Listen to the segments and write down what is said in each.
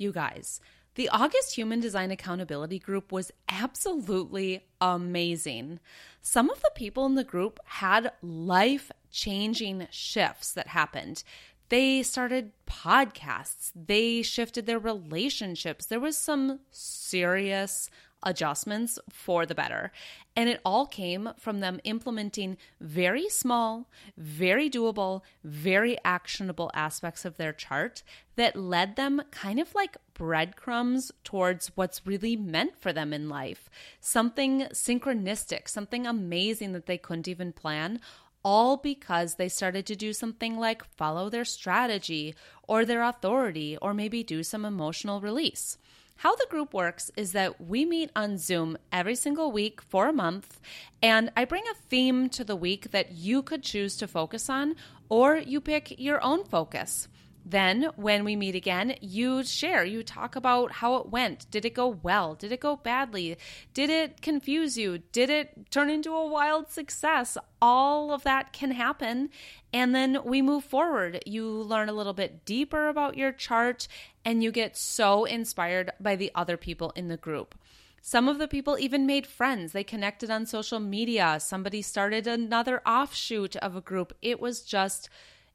You guys, the August Human Design Accountability Group was absolutely amazing. Some of the people in the group had life changing shifts that happened. They started podcasts, they shifted their relationships. There was some serious adjustments for the better. And it all came from them implementing very small, very doable, very actionable aspects of their chart that led them kind of like breadcrumbs towards what's really meant for them in life. Something synchronistic, something amazing that they couldn't even plan all because they started to do something like follow their strategy or their authority or maybe do some emotional release. How the group works is that we meet on Zoom every single week for a month, and I bring a theme to the week that you could choose to focus on, or you pick your own focus. Then, when we meet again, you share, you talk about how it went. Did it go well? Did it go badly? Did it confuse you? Did it turn into a wild success? All of that can happen. And then we move forward. You learn a little bit deeper about your chart and you get so inspired by the other people in the group. Some of the people even made friends. They connected on social media. Somebody started another offshoot of a group. It was just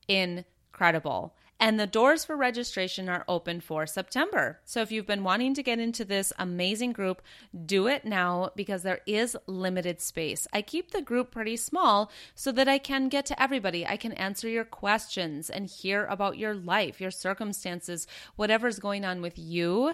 incredible. And the doors for registration are open for September. So if you've been wanting to get into this amazing group, do it now because there is limited space. I keep the group pretty small so that I can get to everybody. I can answer your questions and hear about your life, your circumstances, whatever's going on with you,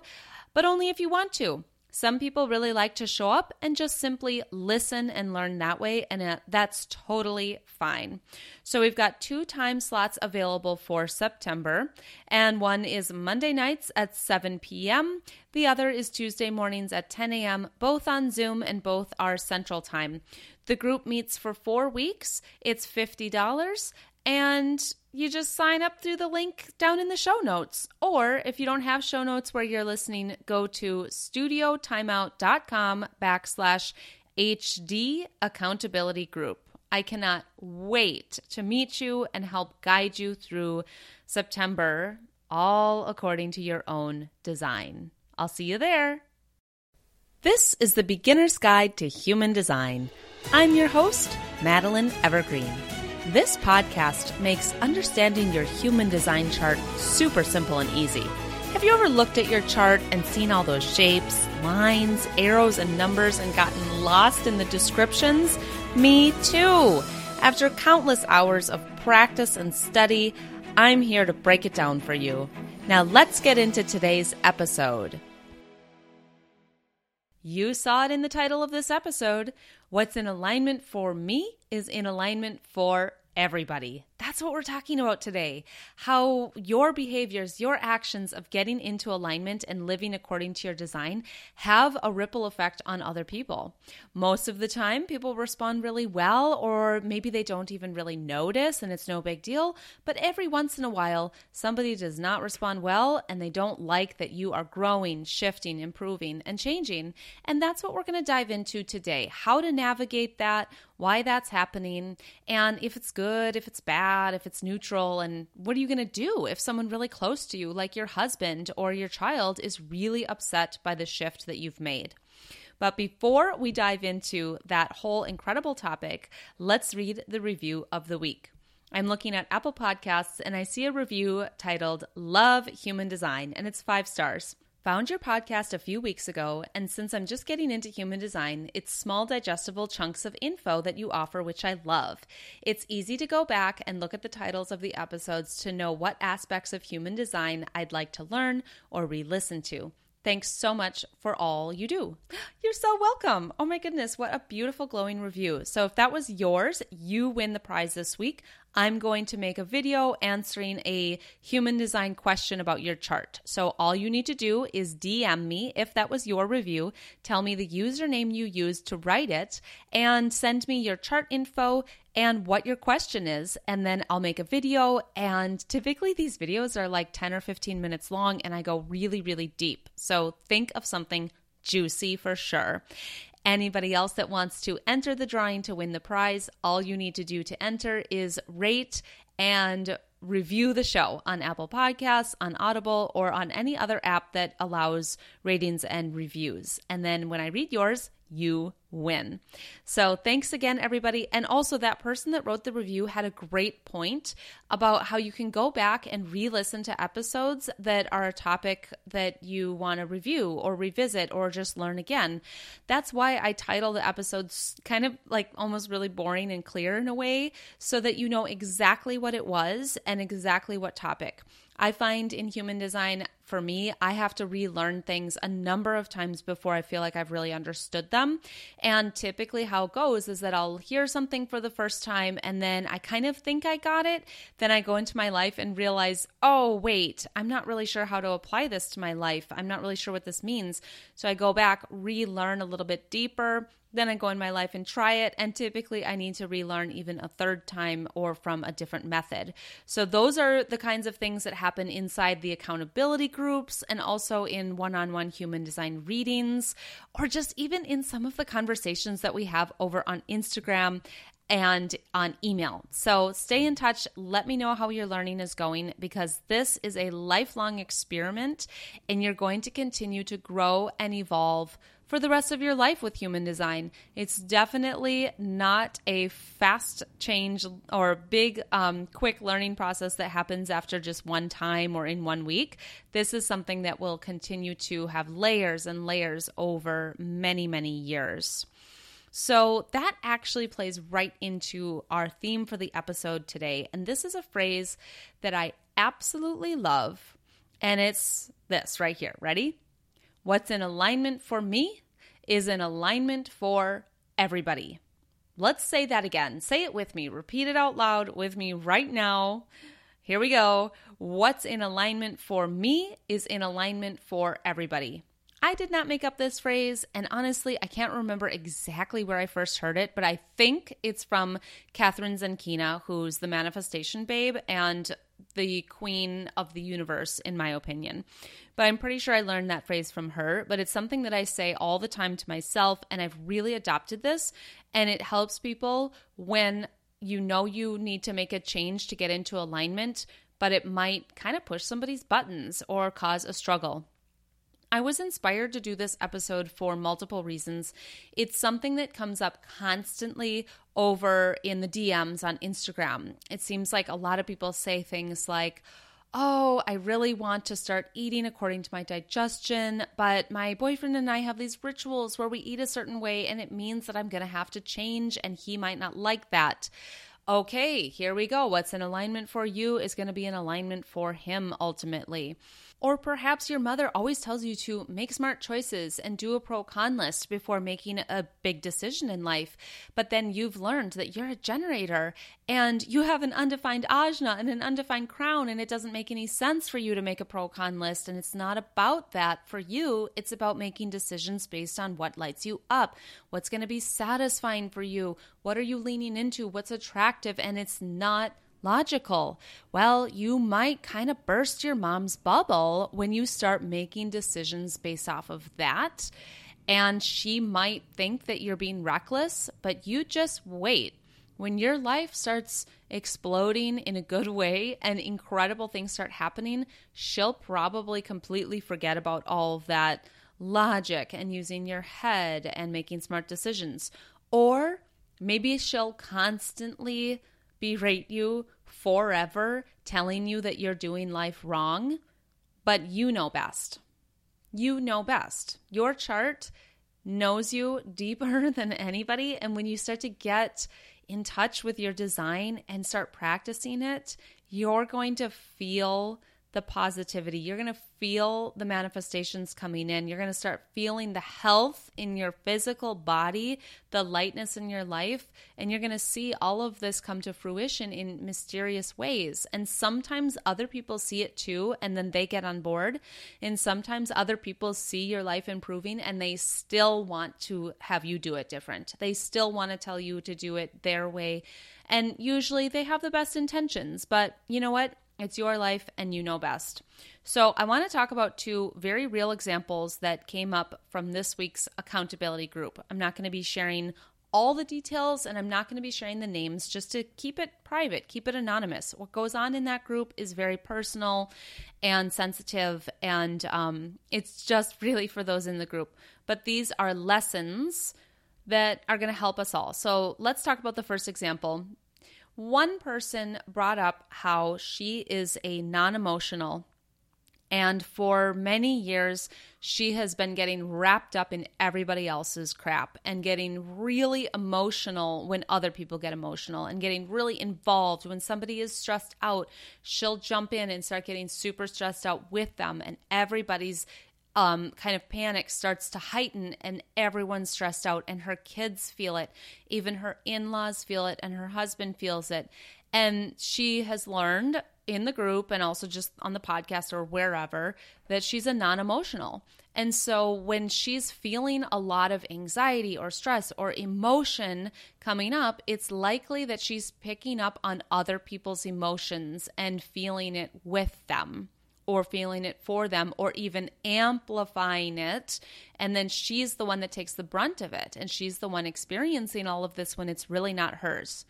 but only if you want to. Some people really like to show up and just simply listen and learn that way, and uh, that's totally fine. So, we've got two time slots available for September, and one is Monday nights at 7 p.m., the other is Tuesday mornings at 10 a.m., both on Zoom and both are Central Time. The group meets for four weeks, it's $50, and you just sign up through the link down in the show notes. Or if you don't have show notes where you're listening, go to studiotimeout.com backslash HD accountability group. I cannot wait to meet you and help guide you through September, all according to your own design. I'll see you there. This is the Beginner's Guide to Human Design. I'm your host, Madeline Evergreen. This podcast makes understanding your human design chart super simple and easy. Have you ever looked at your chart and seen all those shapes, lines, arrows, and numbers and gotten lost in the descriptions? Me too. After countless hours of practice and study, I'm here to break it down for you. Now let's get into today's episode. You saw it in the title of this episode. What's in alignment for me is in alignment for everybody. That's what we're talking about today. How your behaviors, your actions of getting into alignment and living according to your design have a ripple effect on other people. Most of the time, people respond really well, or maybe they don't even really notice and it's no big deal. But every once in a while, somebody does not respond well and they don't like that you are growing, shifting, improving, and changing. And that's what we're going to dive into today how to navigate that, why that's happening, and if it's good, if it's bad if it's neutral, and what are you going to do if someone really close to you, like your husband or your child, is really upset by the shift that you've made? But before we dive into that whole incredible topic, let's read the review of the week. I'm looking at Apple Podcasts and I see a review titled Love Human Design, and it's five stars. Found your podcast a few weeks ago, and since I'm just getting into human design, it's small, digestible chunks of info that you offer, which I love. It's easy to go back and look at the titles of the episodes to know what aspects of human design I'd like to learn or re listen to. Thanks so much for all you do. You're so welcome. Oh my goodness, what a beautiful glowing review. So, if that was yours, you win the prize this week. I'm going to make a video answering a human design question about your chart. So all you need to do is DM me if that was your review, tell me the username you used to write it, and send me your chart info and what your question is. And then I'll make a video. And typically these videos are like 10 or 15 minutes long, and I go really, really deep. So think of something juicy for sure. Anybody else that wants to enter the drawing to win the prize, all you need to do to enter is rate and review the show on Apple Podcasts, on Audible, or on any other app that allows ratings and reviews. And then when I read yours, you win. So thanks again, everybody. And also, that person that wrote the review had a great point about how you can go back and re listen to episodes that are a topic that you want to review or revisit or just learn again. That's why I title the episodes kind of like almost really boring and clear in a way so that you know exactly what it was and exactly what topic. I find in human design, for me, I have to relearn things a number of times before I feel like I've really understood them. And typically, how it goes is that I'll hear something for the first time and then I kind of think I got it. Then I go into my life and realize, oh, wait, I'm not really sure how to apply this to my life. I'm not really sure what this means. So I go back, relearn a little bit deeper, then I go in my life and try it. And typically, I need to relearn even a third time or from a different method. So, those are the kinds of things that happen inside the accountability groups and also in one on one human design readings, or just even in some of the conversations that we have over on Instagram and on email. So stay in touch. Let me know how your learning is going because this is a lifelong experiment and you're going to continue to grow and evolve for the rest of your life with human design. It's definitely not a fast change or big, um, quick learning process that happens after just one time or in one week. This is something that will continue to have layers and layers over many, many years. So that actually plays right into our theme for the episode today. And this is a phrase that I absolutely love. And it's this right here. Ready? What's in alignment for me is in alignment for everybody. Let's say that again. Say it with me. Repeat it out loud with me right now. Here we go. What's in alignment for me is in alignment for everybody. I did not make up this phrase, and honestly, I can't remember exactly where I first heard it, but I think it's from Kathrin Zenkina, who's the manifestation babe and the queen of the universe, in my opinion. But I'm pretty sure I learned that phrase from her, but it's something that I say all the time to myself, and I've really adopted this, and it helps people when you know you need to make a change to get into alignment, but it might kind of push somebody's buttons or cause a struggle. I was inspired to do this episode for multiple reasons. It's something that comes up constantly over in the DMs on Instagram. It seems like a lot of people say things like, Oh, I really want to start eating according to my digestion, but my boyfriend and I have these rituals where we eat a certain way, and it means that I'm going to have to change, and he might not like that okay, here we go. What's in alignment for you is going to be in alignment for him ultimately. Or perhaps your mother always tells you to make smart choices and do a pro con list before making a big decision in life. But then you've learned that you're a generator and you have an undefined ajna and an undefined crown, and it doesn't make any sense for you to make a pro con list. And it's not about that for you, it's about making decisions based on what lights you up, what's going to be satisfying for you, what are you leaning into, what's attractive, and it's not logical. Well, you might kind of burst your mom's bubble when you start making decisions based off of that. And she might think that you're being reckless, but you just wait. When your life starts exploding in a good way and incredible things start happening, she'll probably completely forget about all of that logic and using your head and making smart decisions. Or maybe she'll constantly berate you forever, telling you that you're doing life wrong, but you know best. You know best. Your chart knows you deeper than anybody. And when you start to get in touch with your design and start practicing it, you're going to feel the positivity. You're going to feel the manifestations coming in. You're going to start feeling the health in your physical body, the lightness in your life, and you're going to see all of this come to fruition in mysterious ways. And sometimes other people see it too, and then they get on board. And sometimes other people see your life improving and they still want to have you do it different. They still want to tell you to do it their way. And usually they have the best intentions, but you know what? It's your life and you know best. So, I want to talk about two very real examples that came up from this week's accountability group. I'm not going to be sharing all the details and I'm not going to be sharing the names just to keep it private, keep it anonymous. What goes on in that group is very personal and sensitive, and um, it's just really for those in the group. But these are lessons that are going to help us all. So let's talk about the first example. One person brought up how she is a non emotional and for many years, she has been getting wrapped up in everybody else's crap and getting really emotional when other people get emotional and getting really involved. When somebody is stressed out, she'll jump in and start getting super stressed out with them, and everybody's um, kind of panic starts to heighten and everyone's stressed out and her kids feel it. Even her in-laws feel it and her husband feels it. And she has learned in the group and also just on the podcast or wherever that she's a non emotional. And so when she's feeling a lot of anxiety or stress or emotion coming up, it's likely that she's picking up on other people's emotions and feeling it with them or feeling it for them or even amplifying it. And then she's the one that takes the brunt of it. And she's the one experiencing all of this when it's really not hers.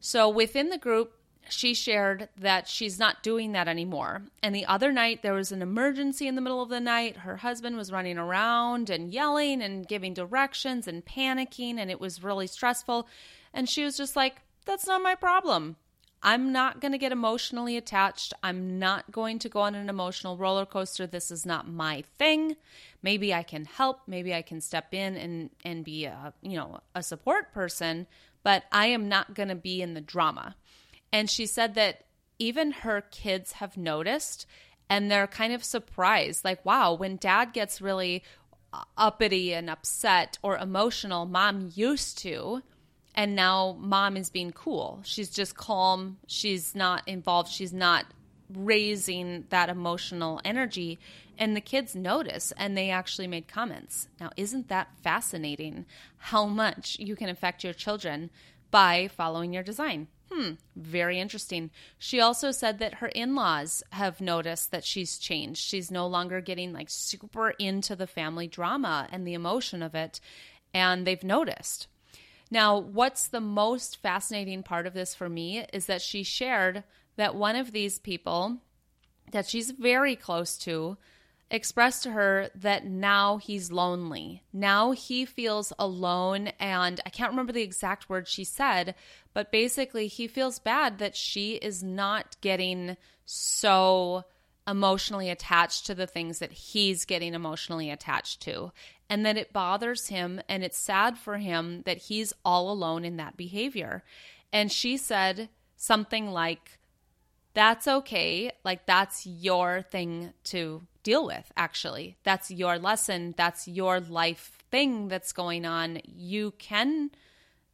So within the group, she shared that she's not doing that anymore. And the other night, there was an emergency in the middle of the night. Her husband was running around and yelling and giving directions and panicking, and it was really stressful. And she was just like, That's not my problem. I'm not going to get emotionally attached. I'm not going to go on an emotional roller coaster. This is not my thing. Maybe I can help. Maybe I can step in and, and be a, you know, a support person, but I am not going to be in the drama. And she said that even her kids have noticed and they're kind of surprised like, wow, when dad gets really uppity and upset or emotional, mom used to. And now mom is being cool. She's just calm. She's not involved. She's not raising that emotional energy. And the kids notice and they actually made comments. Now, isn't that fascinating how much you can affect your children by following your design? Hmm, very interesting. She also said that her in laws have noticed that she's changed. She's no longer getting like super into the family drama and the emotion of it, and they've noticed. Now, what's the most fascinating part of this for me is that she shared that one of these people that she's very close to expressed to her that now he's lonely. Now he feels alone. And I can't remember the exact words she said, but basically, he feels bad that she is not getting so emotionally attached to the things that he's getting emotionally attached to. And that it bothers him and it's sad for him that he's all alone in that behavior. And she said something like, That's okay. Like, that's your thing to deal with, actually. That's your lesson. That's your life thing that's going on. You can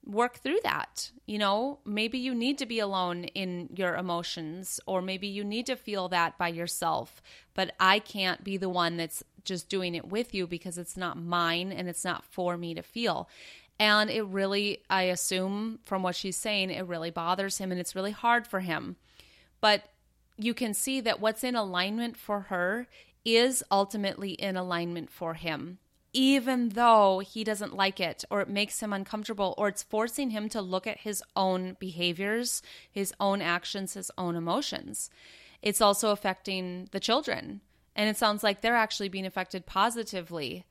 work through that. You know, maybe you need to be alone in your emotions, or maybe you need to feel that by yourself. But I can't be the one that's just doing it with you because it's not mine and it's not for me to feel. And it really, I assume from what she's saying, it really bothers him and it's really hard for him. But you can see that what's in alignment for her is ultimately in alignment for him, even though he doesn't like it or it makes him uncomfortable or it's forcing him to look at his own behaviors, his own actions, his own emotions. It's also affecting the children. And it sounds like they're actually being affected positively.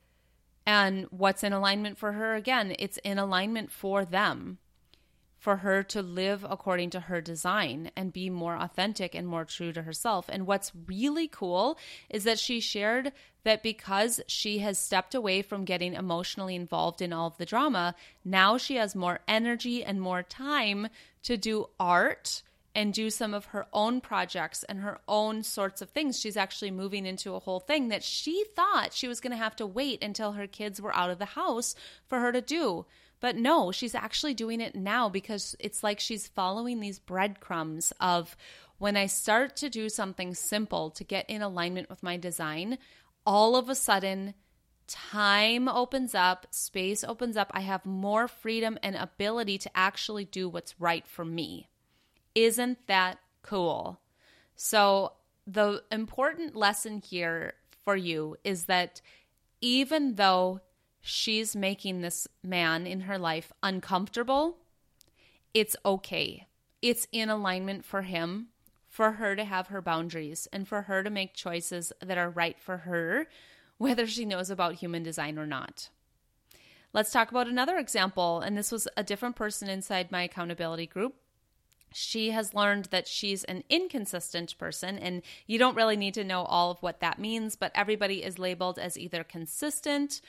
And what's in alignment for her? Again, it's in alignment for them for her to live according to her design and be more authentic and more true to herself. And what's really cool is that she shared that because she has stepped away from getting emotionally involved in all of the drama, now she has more energy and more time to do art and do some of her own projects and her own sorts of things. She's actually moving into a whole thing that she thought she was going to have to wait until her kids were out of the house for her to do. But no, she's actually doing it now because it's like she's following these breadcrumbs of when I start to do something simple to get in alignment with my design, all of a sudden, time opens up, space opens up. I have more freedom and ability to actually do what's right for me. Isn't that cool? So, the important lesson here for you is that even though she's making this man in her life uncomfortable, it's okay. It's in alignment for him, for her to have her boundaries, and for her to make choices that are right for her, whether she knows about human design or not. Let's talk about another example. And this was a different person inside my accountability group she has learned that she's an inconsistent person, and you don't really need to know all of what that means, but everybody is labeled as either consistent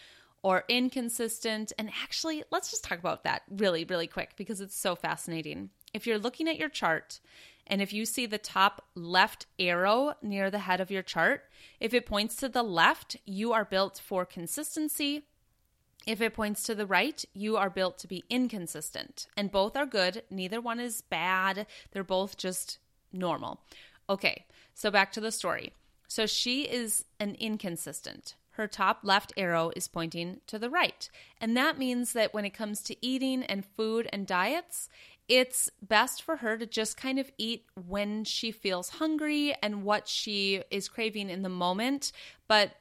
or inconsistent. And actually, let's just talk about that really, really quick because it's so fascinating. If you're looking at your chart, and if you see the top left arrow near the head of your chart, if it points to the left, you are built for consistency, if it points to the right, you are built to be inconsistent. And both are good. Neither one is bad. They're both just normal. Okay, so back to the story. So she is an inconsistent. Her top left arrow is pointing to the right. And that means that when it comes to eating and food and diets, it's best for her to just kind of eat when she feels hungry and what she is craving in the moment, but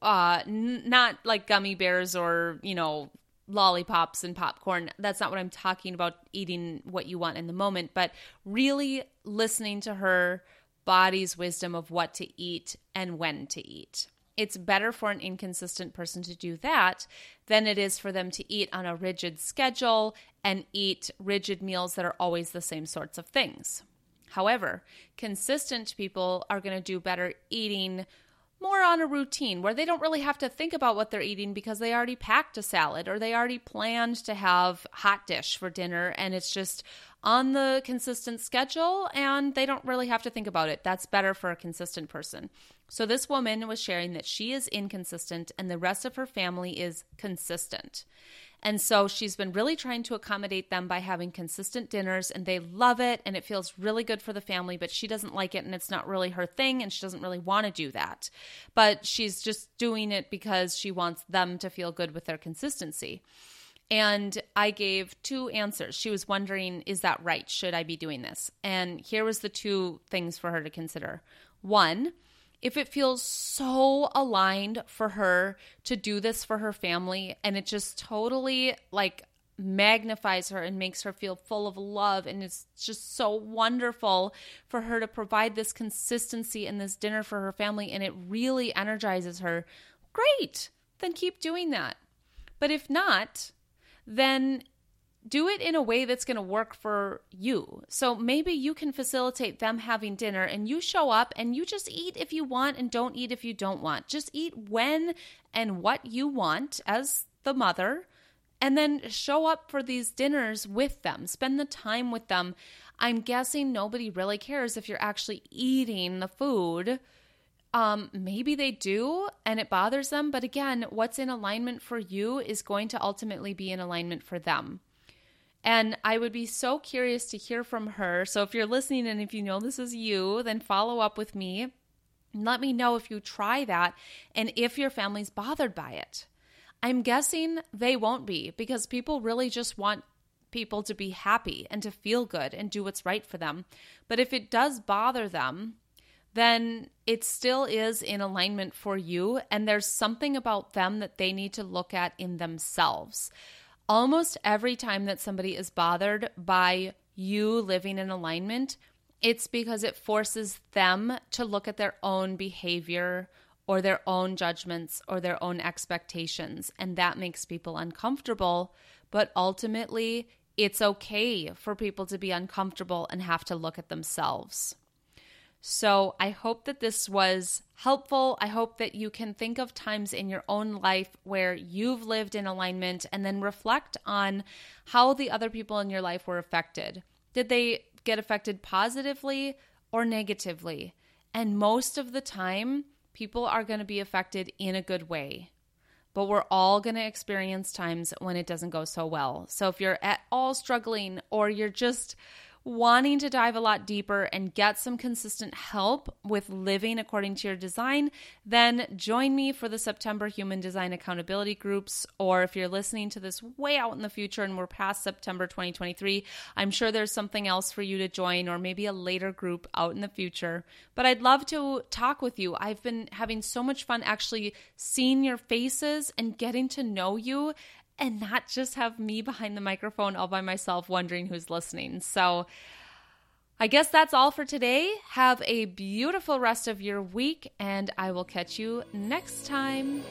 uh n- not like gummy bears or you know lollipops and popcorn. That's not what i'm talking about eating what you want in the moment but really listening to her body's wisdom of what to eat and when to eat it's better for an inconsistent person to do that than it is for them to eat on a rigid schedule and eat rigid meals that are always the same sorts of things. However, consistent people are going to do better eating more on a routine where they don't really have to think about what they're eating because they already packed a salad or they already planned to have hot dish for dinner and it's just on the consistent schedule and they don't really have to think about it. That's better for a consistent person. So this woman was sharing that she is inconsistent and the rest of her family is consistent. And so she's been really trying to accommodate them by having consistent dinners, and they love it, and it feels really good for the family, but she doesn't like it, and it's not really her thing, and she doesn't really want to do that. But she's just doing it because she wants them to feel good with their consistency. And I gave two answers. She was wondering, is that right? Should I be doing this? And here was the two things for her to consider. One, if it feels so aligned for her to do this for her family and it just totally like magnifies her and makes her feel full of love and it's just so wonderful for her to provide this consistency in this dinner for her family and it really energizes her great then keep doing that. But if not then do it in a way that's going to work for you. So maybe you can facilitate them having dinner and you show up and you just eat if you want and don't eat if you don't want. Just eat when and what you want as the mother and then show up for these dinners with them. Spend the time with them. I'm guessing nobody really cares if you're actually eating the food. Um, maybe they do and it bothers them, but again, what's in alignment for you is going to ultimately be in alignment for them. And I would be so curious to hear from her. So if you're listening and if you know this is you, then follow up with me. Let me know if you try that and if your family's bothered by it. I'm guessing they won't be because people really just want people to be happy and to feel good and do what's right for them. But if it does bother them, then it still is in alignment for you. And there's something about them that they need to look at in themselves almost every time that somebody is bothered by you living in alignment, it's because it forces them to look at their own behavior or their own judgments or their own expectations. And that makes people uncomfortable. But ultimately, it's okay for people to be uncomfortable and have to look at themselves. So I hope that this was helpful. I hope that you can think of times in your own life where you've lived in alignment and then reflect on how the other people in your life were affected. Did they get affected positively or negatively? And most of the time, people are going to be affected in a good way. But we're all going to experience times when it doesn't go so well. So if you're at all struggling or you're just wanting to dive a lot deeper and get some consistent help with living according to your design, then join me for the September Human Design Accountability Groups. Or if you're listening to this way out in the future and we're past September 2023, I'm sure there's something else for you to join or maybe a later group out in the future. But I'd love to talk with you. I've been having so much fun actually seeing your faces and getting to know you and not just have me behind the microphone all by myself wondering who's listening. So, I guess that's all for today. Have a beautiful rest of your week, and I will catch you next time.